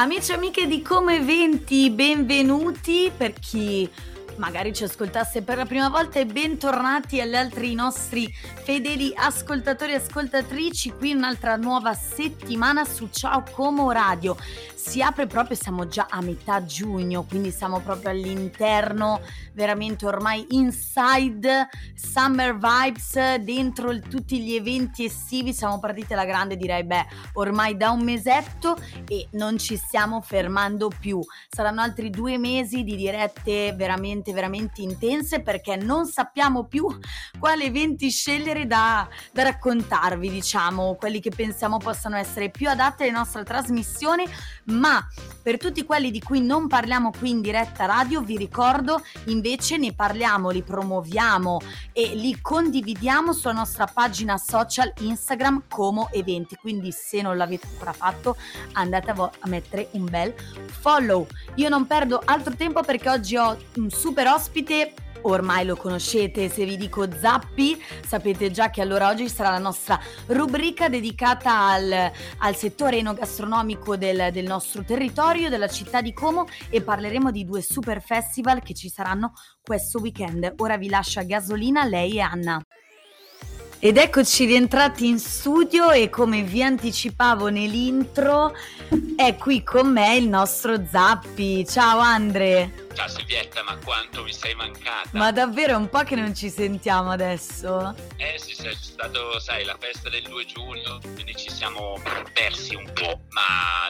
Amici e amiche di Come Eventi, benvenuti. Per chi magari ci ascoltasse per la prima volta e bentornati agli altri nostri fedeli ascoltatori e ascoltatrici qui un'altra nuova settimana su Ciao Como Radio si apre proprio, siamo già a metà giugno, quindi siamo proprio all'interno, veramente ormai inside summer vibes, dentro il, tutti gli eventi estivi, siamo partiti alla grande direi, beh, ormai da un mesetto e non ci stiamo fermando più. Saranno altri due mesi di dirette veramente, veramente intense perché non sappiamo più quali eventi scegliere da, da raccontarvi, diciamo, quelli che pensiamo possano essere più adatti alla nostra trasmissione ma per tutti quelli di cui non parliamo qui in diretta radio vi ricordo invece ne parliamo, li promuoviamo e li condividiamo sulla nostra pagina social Instagram Como Eventi, quindi se non l'avete ancora fatto andate a, mettere un bel follow. Io non perdo altro tempo perché oggi ho un super ospite Ormai lo conoscete, se vi dico Zappi sapete già che allora oggi sarà la nostra rubrica dedicata al, al settore enogastronomico del, del nostro territorio, della città di Como e parleremo di due super festival che ci saranno questo weekend. Ora vi lascio a gasolina lei e Anna. Ed eccoci rientrati in studio e come vi anticipavo nell'intro è qui con me il nostro Zappi. Ciao Andre! Ciao Silvietta, ma quanto mi sei mancata? Ma davvero è un po' che non ci sentiamo adesso? Eh sì, sì, c'è stato, sai, la festa del 2 giugno, quindi ci siamo persi un po', ma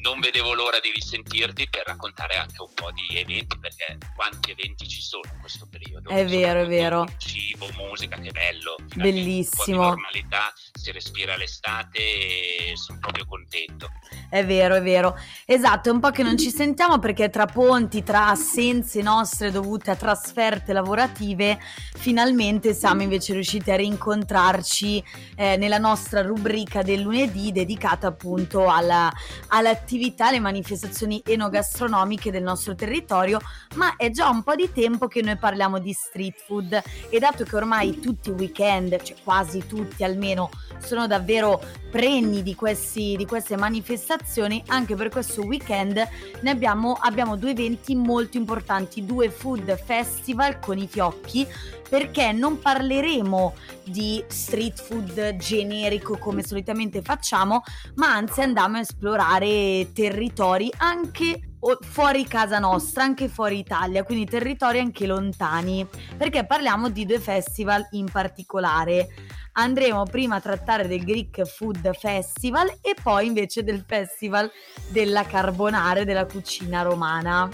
non vedevo l'ora di risentirti per raccontare anche un po' di eventi, perché quanti eventi ci sono in questo periodo. È vero, è vero. Cibo, musica, che bello. Bellissimo. Normalità, si respira l'estate e sono proprio contento. È vero, è vero. Esatto, è un po' che non ci sentiamo perché tra ponti, tra assenze nostre dovute a trasferte lavorative, finalmente siamo invece riusciti a rincontrarci eh, nella nostra rubrica del lunedì dedicata appunto alla, all'attività, alle manifestazioni enogastronomiche del nostro territorio, ma è già un po' di tempo che noi parliamo di street food e dato che ormai tutti i weekend, cioè quasi tutti almeno, sono davvero pregni di, questi, di queste manifestazioni, anche per questo weekend ne abbiamo, abbiamo due eventi molto importanti, due food festival con i fiocchi, perché non parleremo di street food generico come solitamente facciamo, ma anzi andiamo a esplorare territori anche fuori casa nostra, anche fuori Italia, quindi territori anche lontani, perché parliamo di due festival in particolare. Andremo prima a trattare del Greek Food Festival e poi invece del Festival della Carbonare della cucina romana.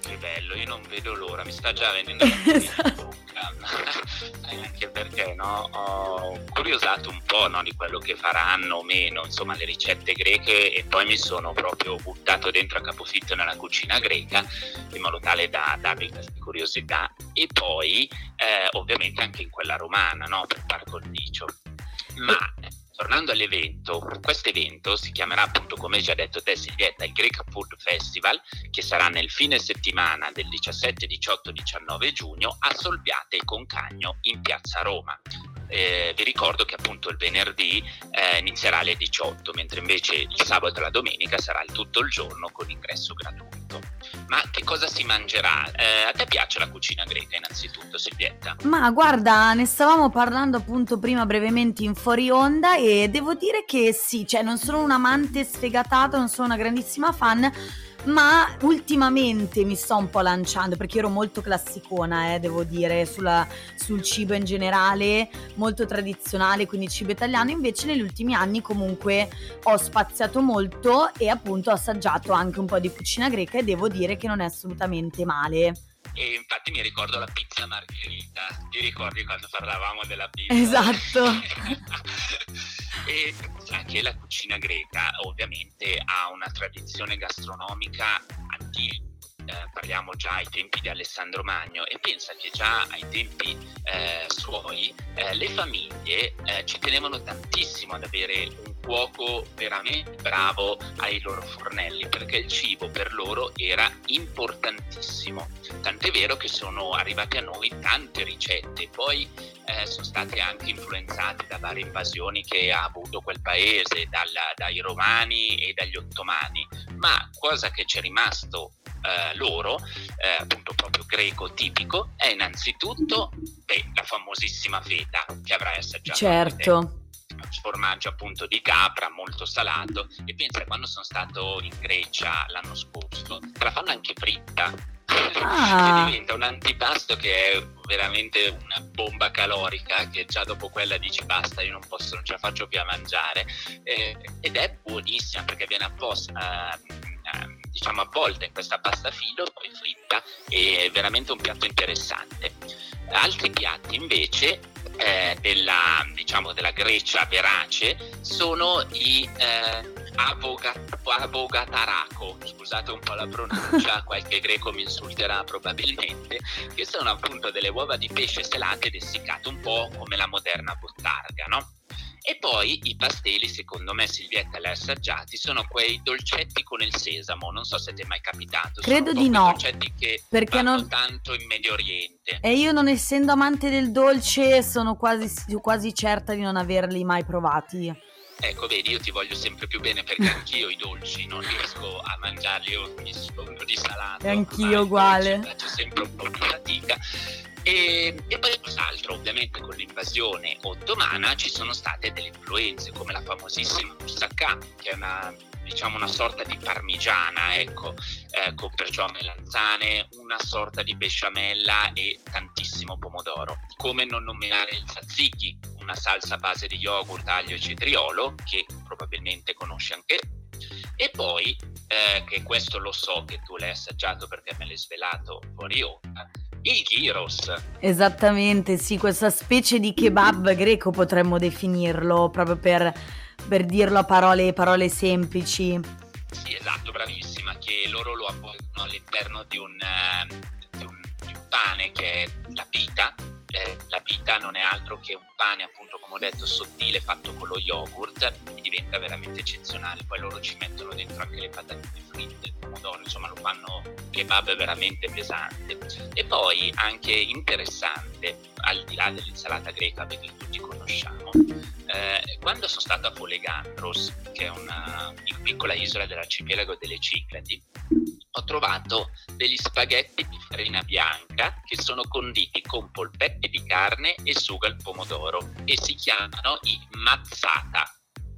Che bello, io non vedo l'ora, mi sta già venendo la esatto. anche perché no, ho curiosato un po' no, di quello che faranno o meno, insomma, le ricette greche e poi mi sono proprio buttato dentro a capofitto nella cucina greca in modo tale da darvi questa curiosità e poi eh, ovviamente anche in quella romana, no, per par condicio. Ma tornando all'evento, questo evento si chiamerà appunto, come già detto te Silvietta, il Greek Food Festival, che sarà nel fine settimana del 17, 18, 19 giugno a Solviate e Concagno in Piazza Roma. Eh, vi ricordo che appunto il venerdì eh, inizierà alle 18, mentre invece il sabato e la domenica sarà il tutto il giorno con ingresso gratuito. Ma che cosa si mangerà? Eh, a te piace la cucina greca innanzitutto, Silvietta? Ma guarda, ne stavamo parlando appunto prima brevemente in fuori onda e devo dire che sì, cioè non sono un amante sfegatato, non sono una grandissima fan, ma ultimamente mi sto un po' lanciando perché ero molto classicona, eh, devo dire, sulla, sul cibo in generale, molto tradizionale, quindi cibo italiano, invece negli ultimi anni comunque ho spaziato molto e appunto ho assaggiato anche un po' di cucina greca e devo dire che non è assolutamente male. E infatti mi ricordo la pizza margherita, ti ricordi quando parlavamo della pizza? Esatto. e anche la cucina greca ovviamente ha una tradizione gastronomica antica. Eh, parliamo già ai tempi di Alessandro Magno e pensa che già ai tempi eh, suoi eh, le famiglie eh, ci tenevano tantissimo ad avere un cuoco veramente bravo ai loro fornelli perché il cibo per loro era importantissimo. Tant'è vero che sono arrivate a noi tante ricette, poi eh, sono state anche influenzate da varie invasioni che ha avuto quel paese, dalla, dai romani e dagli ottomani, ma cosa che ci è rimasto eh, loro, eh, appunto proprio greco tipico, è innanzitutto beh, la famosissima feta che avrai assaggiato. Certo formaggio appunto di capra molto salato e pensa quando sono stato in Grecia l'anno scorso te la fanno anche fritta ah. che diventa un antipasto che è veramente una bomba calorica che già dopo quella dici basta io non posso non ce la faccio più a mangiare eh, ed è buonissima perché viene apposta eh, eh, diciamo avvolta in questa pasta filo poi fritta è veramente un piatto interessante altri piatti invece eh, della, diciamo, della Grecia verace sono i eh, avogataraco, scusate un po' la pronuncia, qualche greco mi insulterà probabilmente, che sono appunto delle uova di pesce selate ed essiccate, un po' come la moderna bottarga, no? E poi i pastelli, secondo me Silvietta li ha assaggiati, sono quei dolcetti con il sesamo, non so se ti è mai capitato. Credo di no. dolcetti che perché non... tanto in Medio Oriente. E io non essendo amante del dolce sono quasi, quasi certa di non averli mai provati. Ecco, vedi, io ti voglio sempre più bene perché anch'io i dolci non riesco a mangiarli, io mi sfondo di salato. E anch'io uguale. Faccio sempre un po' di fatica. E, e, poi cos'altro? Ovviamente con l'invasione ottomana ci sono state delle influenze come la famosissima moussaka, che è una, diciamo una sorta di parmigiana, ecco, eh, con perciò melanzane, una sorta di besciamella e tantissimo pomodoro. Come non nominare il tzatziki, una salsa a base di yogurt, aglio e cetriolo, che probabilmente conosci anche e poi, eh, che questo lo so che tu l'hai assaggiato perché me l'hai svelato fuori onda, il gyros. Esattamente, sì, questa specie di kebab greco potremmo definirlo, proprio per, per dirlo a parole, parole semplici. Sì, esatto, bravissima, che loro lo avvolgono all'interno di un, uh, di, un, di un, pane che è la pita. Eh, la pita non è altro che un pane, appunto, come ho detto, sottile fatto con lo yogurt e diventa veramente eccezionale. Poi loro ci mettono dentro anche le patatine fritte pomodoro, insomma lo fanno kebab veramente pesante. E poi anche interessante, al di là dell'insalata greca che tutti conosciamo, eh, quando sono stato a Folegandros, che è una piccola isola dell'arcipelago delle Cicladi, ho trovato degli spaghetti di farina bianca che sono conditi con polpette di carne e sugo al pomodoro e si chiamano i mazzata.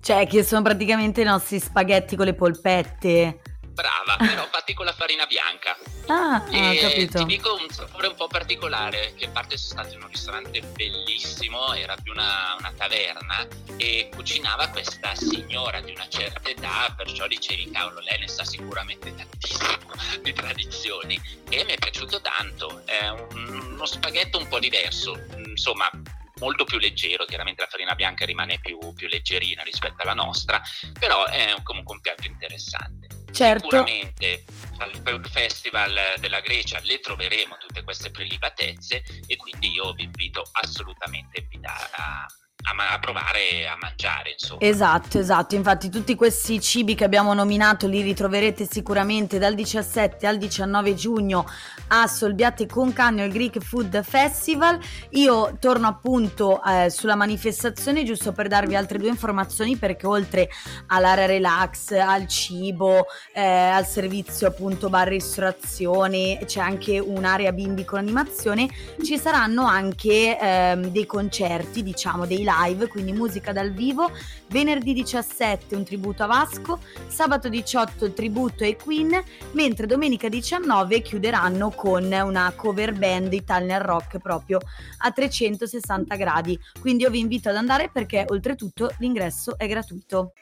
Cioè, che sono praticamente i nostri spaghetti con le polpette. Brava, però fatti con la farina bianca. Ah, e capito. Ti dico un sapore un po' particolare, che a parte sono stato in un ristorante bellissimo, era più una, una, taverna, e cucinava questa signora di una certa età, perciò dicevi, cavolo, lei ne sa sicuramente tantissimo di tradizioni, e mi è piaciuto tanto. È un, uno spaghetto un po' diverso, insomma, molto più leggero, chiaramente la farina bianca rimane più, più leggerina rispetto alla nostra, però è comunque un piatto interessante. Certo. Sicuramente al Festival della Grecia le troveremo tutte queste prelibatezze e quindi io vi invito assolutamente a a a, provare a mangiare insomma. Esatto, esatto, infatti tutti questi cibi che abbiamo nominato li ritroverete sicuramente dal 17 al 19 giugno a Solbiate con Cagno al Greek Food Festival. Io torno appunto eh, sulla manifestazione giusto per darvi altre due informazioni perché oltre all'area relax, al cibo, eh, al servizio appunto bar ristorazione, c'è anche un'area bimbi con animazione, ci saranno anche eh, dei concerti, diciamo dei live live, quindi musica dal vivo, venerdì 17 un tributo a Vasco, sabato 18 il tributo ai Queen, mentre domenica 19 chiuderanno con una cover band Italian Rock proprio a 360 gradi. Quindi io vi invito ad andare perché oltretutto l'ingresso è gratuito.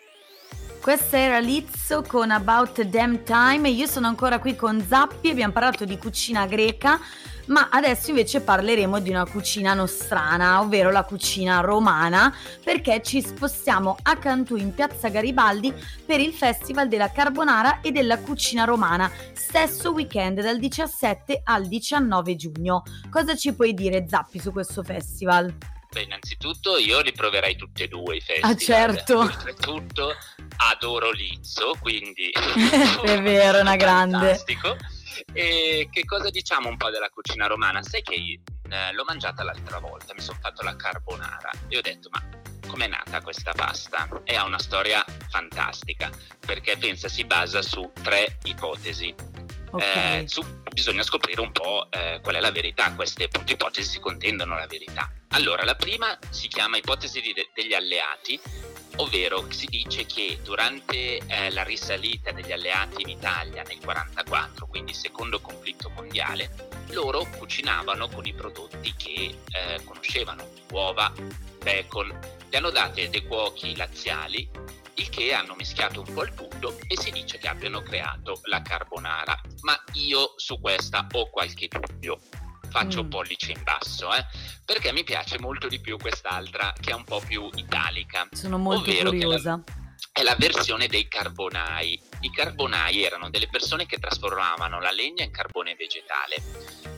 Questa era Lizzo con About Damn Time e io sono ancora qui con Zappi, abbiamo parlato di cucina greca ma adesso invece parleremo di una cucina nostrana, ovvero la cucina romana, perché ci spostiamo a Cantù in piazza Garibaldi per il Festival della Carbonara e della Cucina Romana, stesso weekend dal 17 al 19 giugno. Cosa ci puoi dire Zappi su questo festival? Beh, innanzitutto io li proverei tutte e due i festival. Ah, certo. Oltretutto adoro l'Izzo, quindi... è vero, è una grande. Fantastico. E che cosa diciamo un po' della cucina romana? Sai che eh, l'ho mangiata l'altra volta, mi sono fatto la carbonara e ho detto ma com'è nata questa pasta? E ha una storia fantastica perché pensa si basa su tre ipotesi. Okay. Eh, su, bisogna scoprire un po' eh, qual è la verità, queste appunto, ipotesi si contendono la verità. Allora, la prima si chiama ipotesi de- degli alleati, ovvero si dice che durante eh, la risalita degli alleati in Italia nel 1944, quindi secondo conflitto mondiale, loro cucinavano con i prodotti che eh, conoscevano, uova, bacon, li hanno dati dei cuochi laziali il che hanno mischiato un po' il tutto e si dice che abbiano creato la carbonara. Ma io su questa ho qualche dubbio. Faccio mm. pollice in basso, eh? perché mi piace molto di più quest'altra che è un po' più italica. Sono molto curiosa. È la versione dei carbonai. I carbonai erano delle persone che trasformavano la legna in carbone vegetale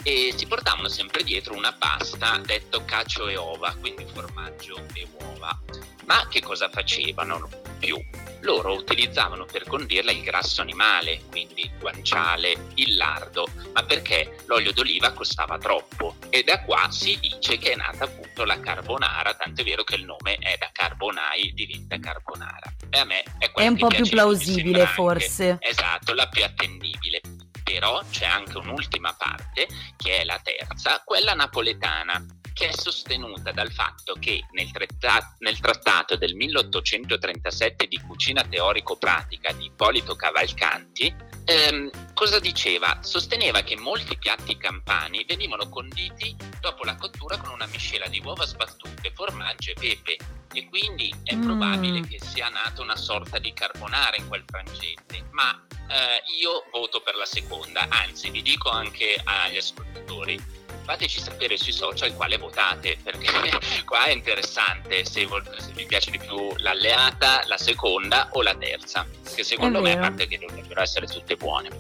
e si portavano sempre dietro una pasta detto cacio e ova, quindi formaggio e uova. Ma che cosa facevano più? Loro utilizzavano per condirla il grasso animale, quindi il guanciale, il lardo, ma perché l'olio d'oliva costava troppo. E da qua si dice che è nata appunto la carbonara, tant'è vero che il nome è da carbonai diventa carbonara. E a me è È un po' più plausibile forse. Anche, esatto, la più attendibile. Però c'è anche un'ultima parte, che è la terza, quella napoletana, che è sostenuta dal fatto che nel, trattat- nel trattato del 1837 di cucina teorico-pratica di Ippolito Cavalcanti, ehm, cosa diceva? Sosteneva che molti piatti campani venivano conditi dopo la cottura con una miscela di uova sbattute, formaggio e pepe e quindi è mm. probabile che sia nata una sorta di carbonara in quel frangente, ma eh, io voto per la seconda, anzi vi dico anche agli ascoltatori fateci sapere sui social quale votate, perché qua è interessante se, se, vi piace di più l'alleata, la seconda o la terza, che secondo me a parte che dovrebbero essere tutte buone.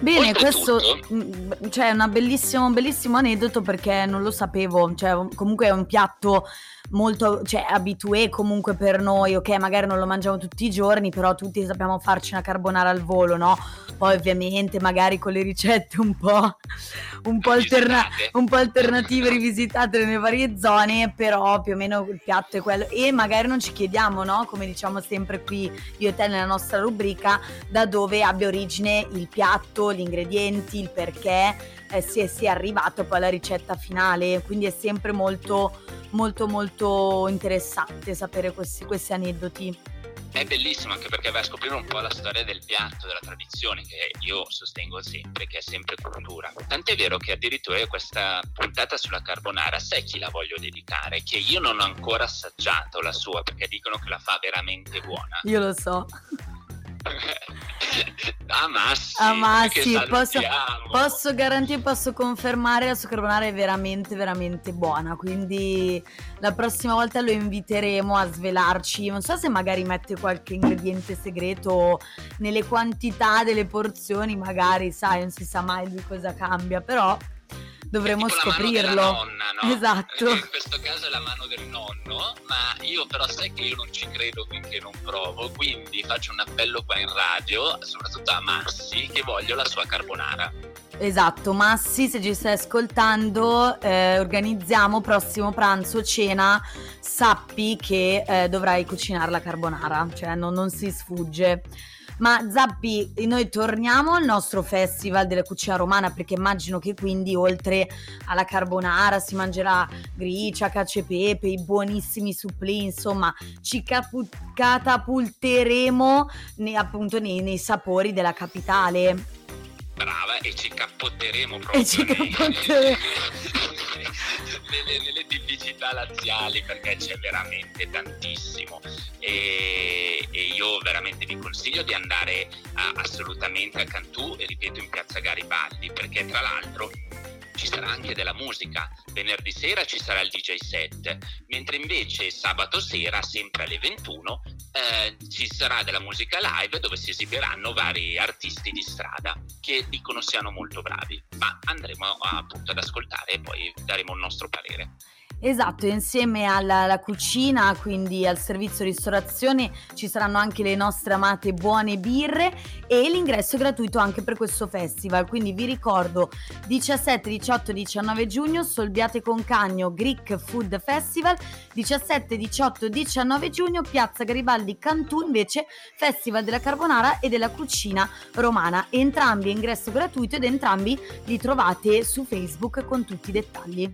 Bene, Oltretutto, questo mm, cioè, è un bellissimo, bellissimo aneddoto perché non lo sapevo, cioè, comunque è un piatto molto, cioè, abitué comunque per noi, ok, magari non lo mangiamo tutti i giorni, però tutti sappiamo farci una carbonara al volo, no? Poi ovviamente magari con le ricette un po', un po, alterna- un po alternative rivisitate nelle varie zone, però più o meno il piatto è quello. E magari non ci chiediamo, no? Come diciamo sempre qui io e te nella nostra rubrica, da dove abbia origine il piatto, gli ingredienti, il perché eh, si, è, arrivato poi alla ricetta finale, quindi è sempre molto molto molto interessante sapere questi, questi aneddoti. È bellissimo anche perché vai a scoprire un po' la storia del piatto, della tradizione, che io sostengo sempre, che è sempre cultura. Tant'è vero che addirittura questa puntata sulla carbonara, sai chi la voglio dedicare? Che io non ho ancora assaggiato la sua, perché dicono che la fa veramente buona. Io lo so. Amassi, Amassi posso, posso garantire, posso confermare la sua carbonara è veramente veramente buona quindi la prossima volta lo inviteremo a svelarci. Non so se magari mette qualche ingrediente segreto nelle quantità delle porzioni magari sai non si sa mai di cosa cambia però dovremo scoprirlo. Nonna, no? Esatto. In questo caso è la mano del nonno, ma io però sai che io non ci credo finché non provo, quindi faccio un appello qua in radio, soprattutto a Massi, che voglio la sua carbonara. Esatto, Massi, se ci stai ascoltando, eh, organizziamo prossimo pranzo, cena, sappi che eh, dovrai cucinare la carbonara, cioè non, non si sfugge. Ma Zappi, noi torniamo al nostro festival della cucina romana perché immagino che quindi oltre alla carbonara si mangerà gricia, cacio e pepe, i buonissimi supplì, insomma ci capu- catapulteremo ne, appunto nei, nei sapori della capitale. Brava, e ci cappotteremo proprio. E ci cappotteremo. nelle, nelle tipicità laziali perché c'è veramente tantissimo e, e, io veramente vi consiglio di andare a, assolutamente a Cantù e ripeto in piazza Garibaldi perché tra l'altro ci sarà anche della musica. Venerdì sera ci sarà il DJ set, mentre invece sabato sera, sempre alle 21, eh, ci sarà della musica live dove si esibiranno vari artisti di strada che dicono siano molto bravi. Ma andremo appunto ad ascoltare e poi daremo il nostro parere. Esatto, insieme alla, alla, cucina, quindi al servizio ristorazione, ci saranno anche le nostre amate buone birre e l'ingresso è gratuito anche per questo festival. Quindi vi ricordo 17, 18, 19 giugno, Solbiate con Cagno Greek Food Festival, 17, 18, 19 giugno, Piazza Garibaldi Cantù invece Festival della Carbonara e della Cucina Romana. Entrambi ingresso gratuito ed entrambi li trovate su Facebook con tutti i dettagli.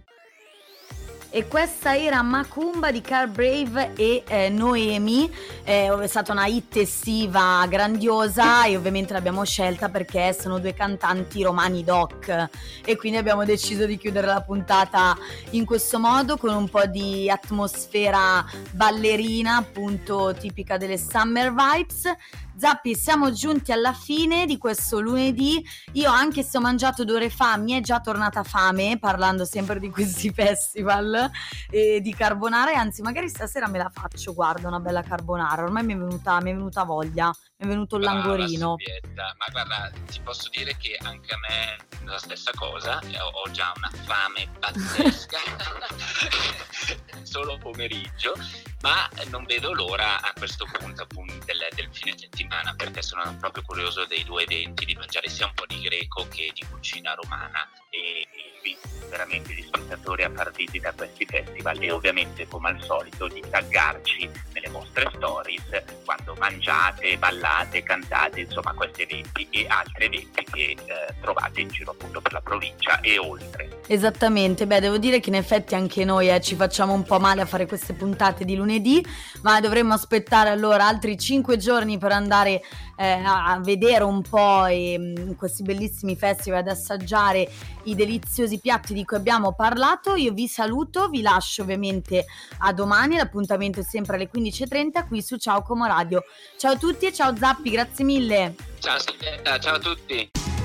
E questa era Macumba di Car Brave e eh, Noemi, eh, è stata una hit estiva grandiosa e ovviamente l'abbiamo scelta perché sono due cantanti romani doc. E quindi abbiamo deciso di chiudere la puntata in questo modo con un po' di atmosfera ballerina appunto tipica delle summer vibes Zappi, siamo giunti alla fine di questo lunedì. Io, anche se ho mangiato due ore fa, mi è già tornata fame, parlando sempre di questi festival e di carbonara. Anzi, magari stasera me la faccio, guarda, una bella carbonara. Ormai mi è venuta, mi è venuta voglia, mi è venuto il langorino. Ma guarda, ti posso dire che anche a me la stessa cosa. Ho già una fame pazzesca. solo pomeriggio, ma non vedo l'ora a questo punto appunto del, del, fine settimana perché sono proprio curioso dei due eventi, di mangiare sia un po' di greco che di cucina romana e, invito veramente gli spettatori a far visita a questi festival e ovviamente come al solito di taggarci nelle vostre stories quando mangiate, ballate, cantate, insomma questi eventi e altri eventi che eh, trovate in giro appunto per la provincia e oltre. Esattamente, beh devo dire che in effetti anche noi eh, ci facciamo un po' male a fare queste puntate di lunedì, ma dovremmo aspettare allora altri 5 giorni per andare eh, a vedere un po' e, questi bellissimi festival, ad assaggiare i deliziosi piatti di cui abbiamo parlato. Io vi saluto, vi lascio ovviamente a domani, l'appuntamento è sempre alle 15.30 qui su Ciao Como Radio. Ciao a tutti e ciao Zappi, grazie mille. Ciao Silvetta, ciao a tutti.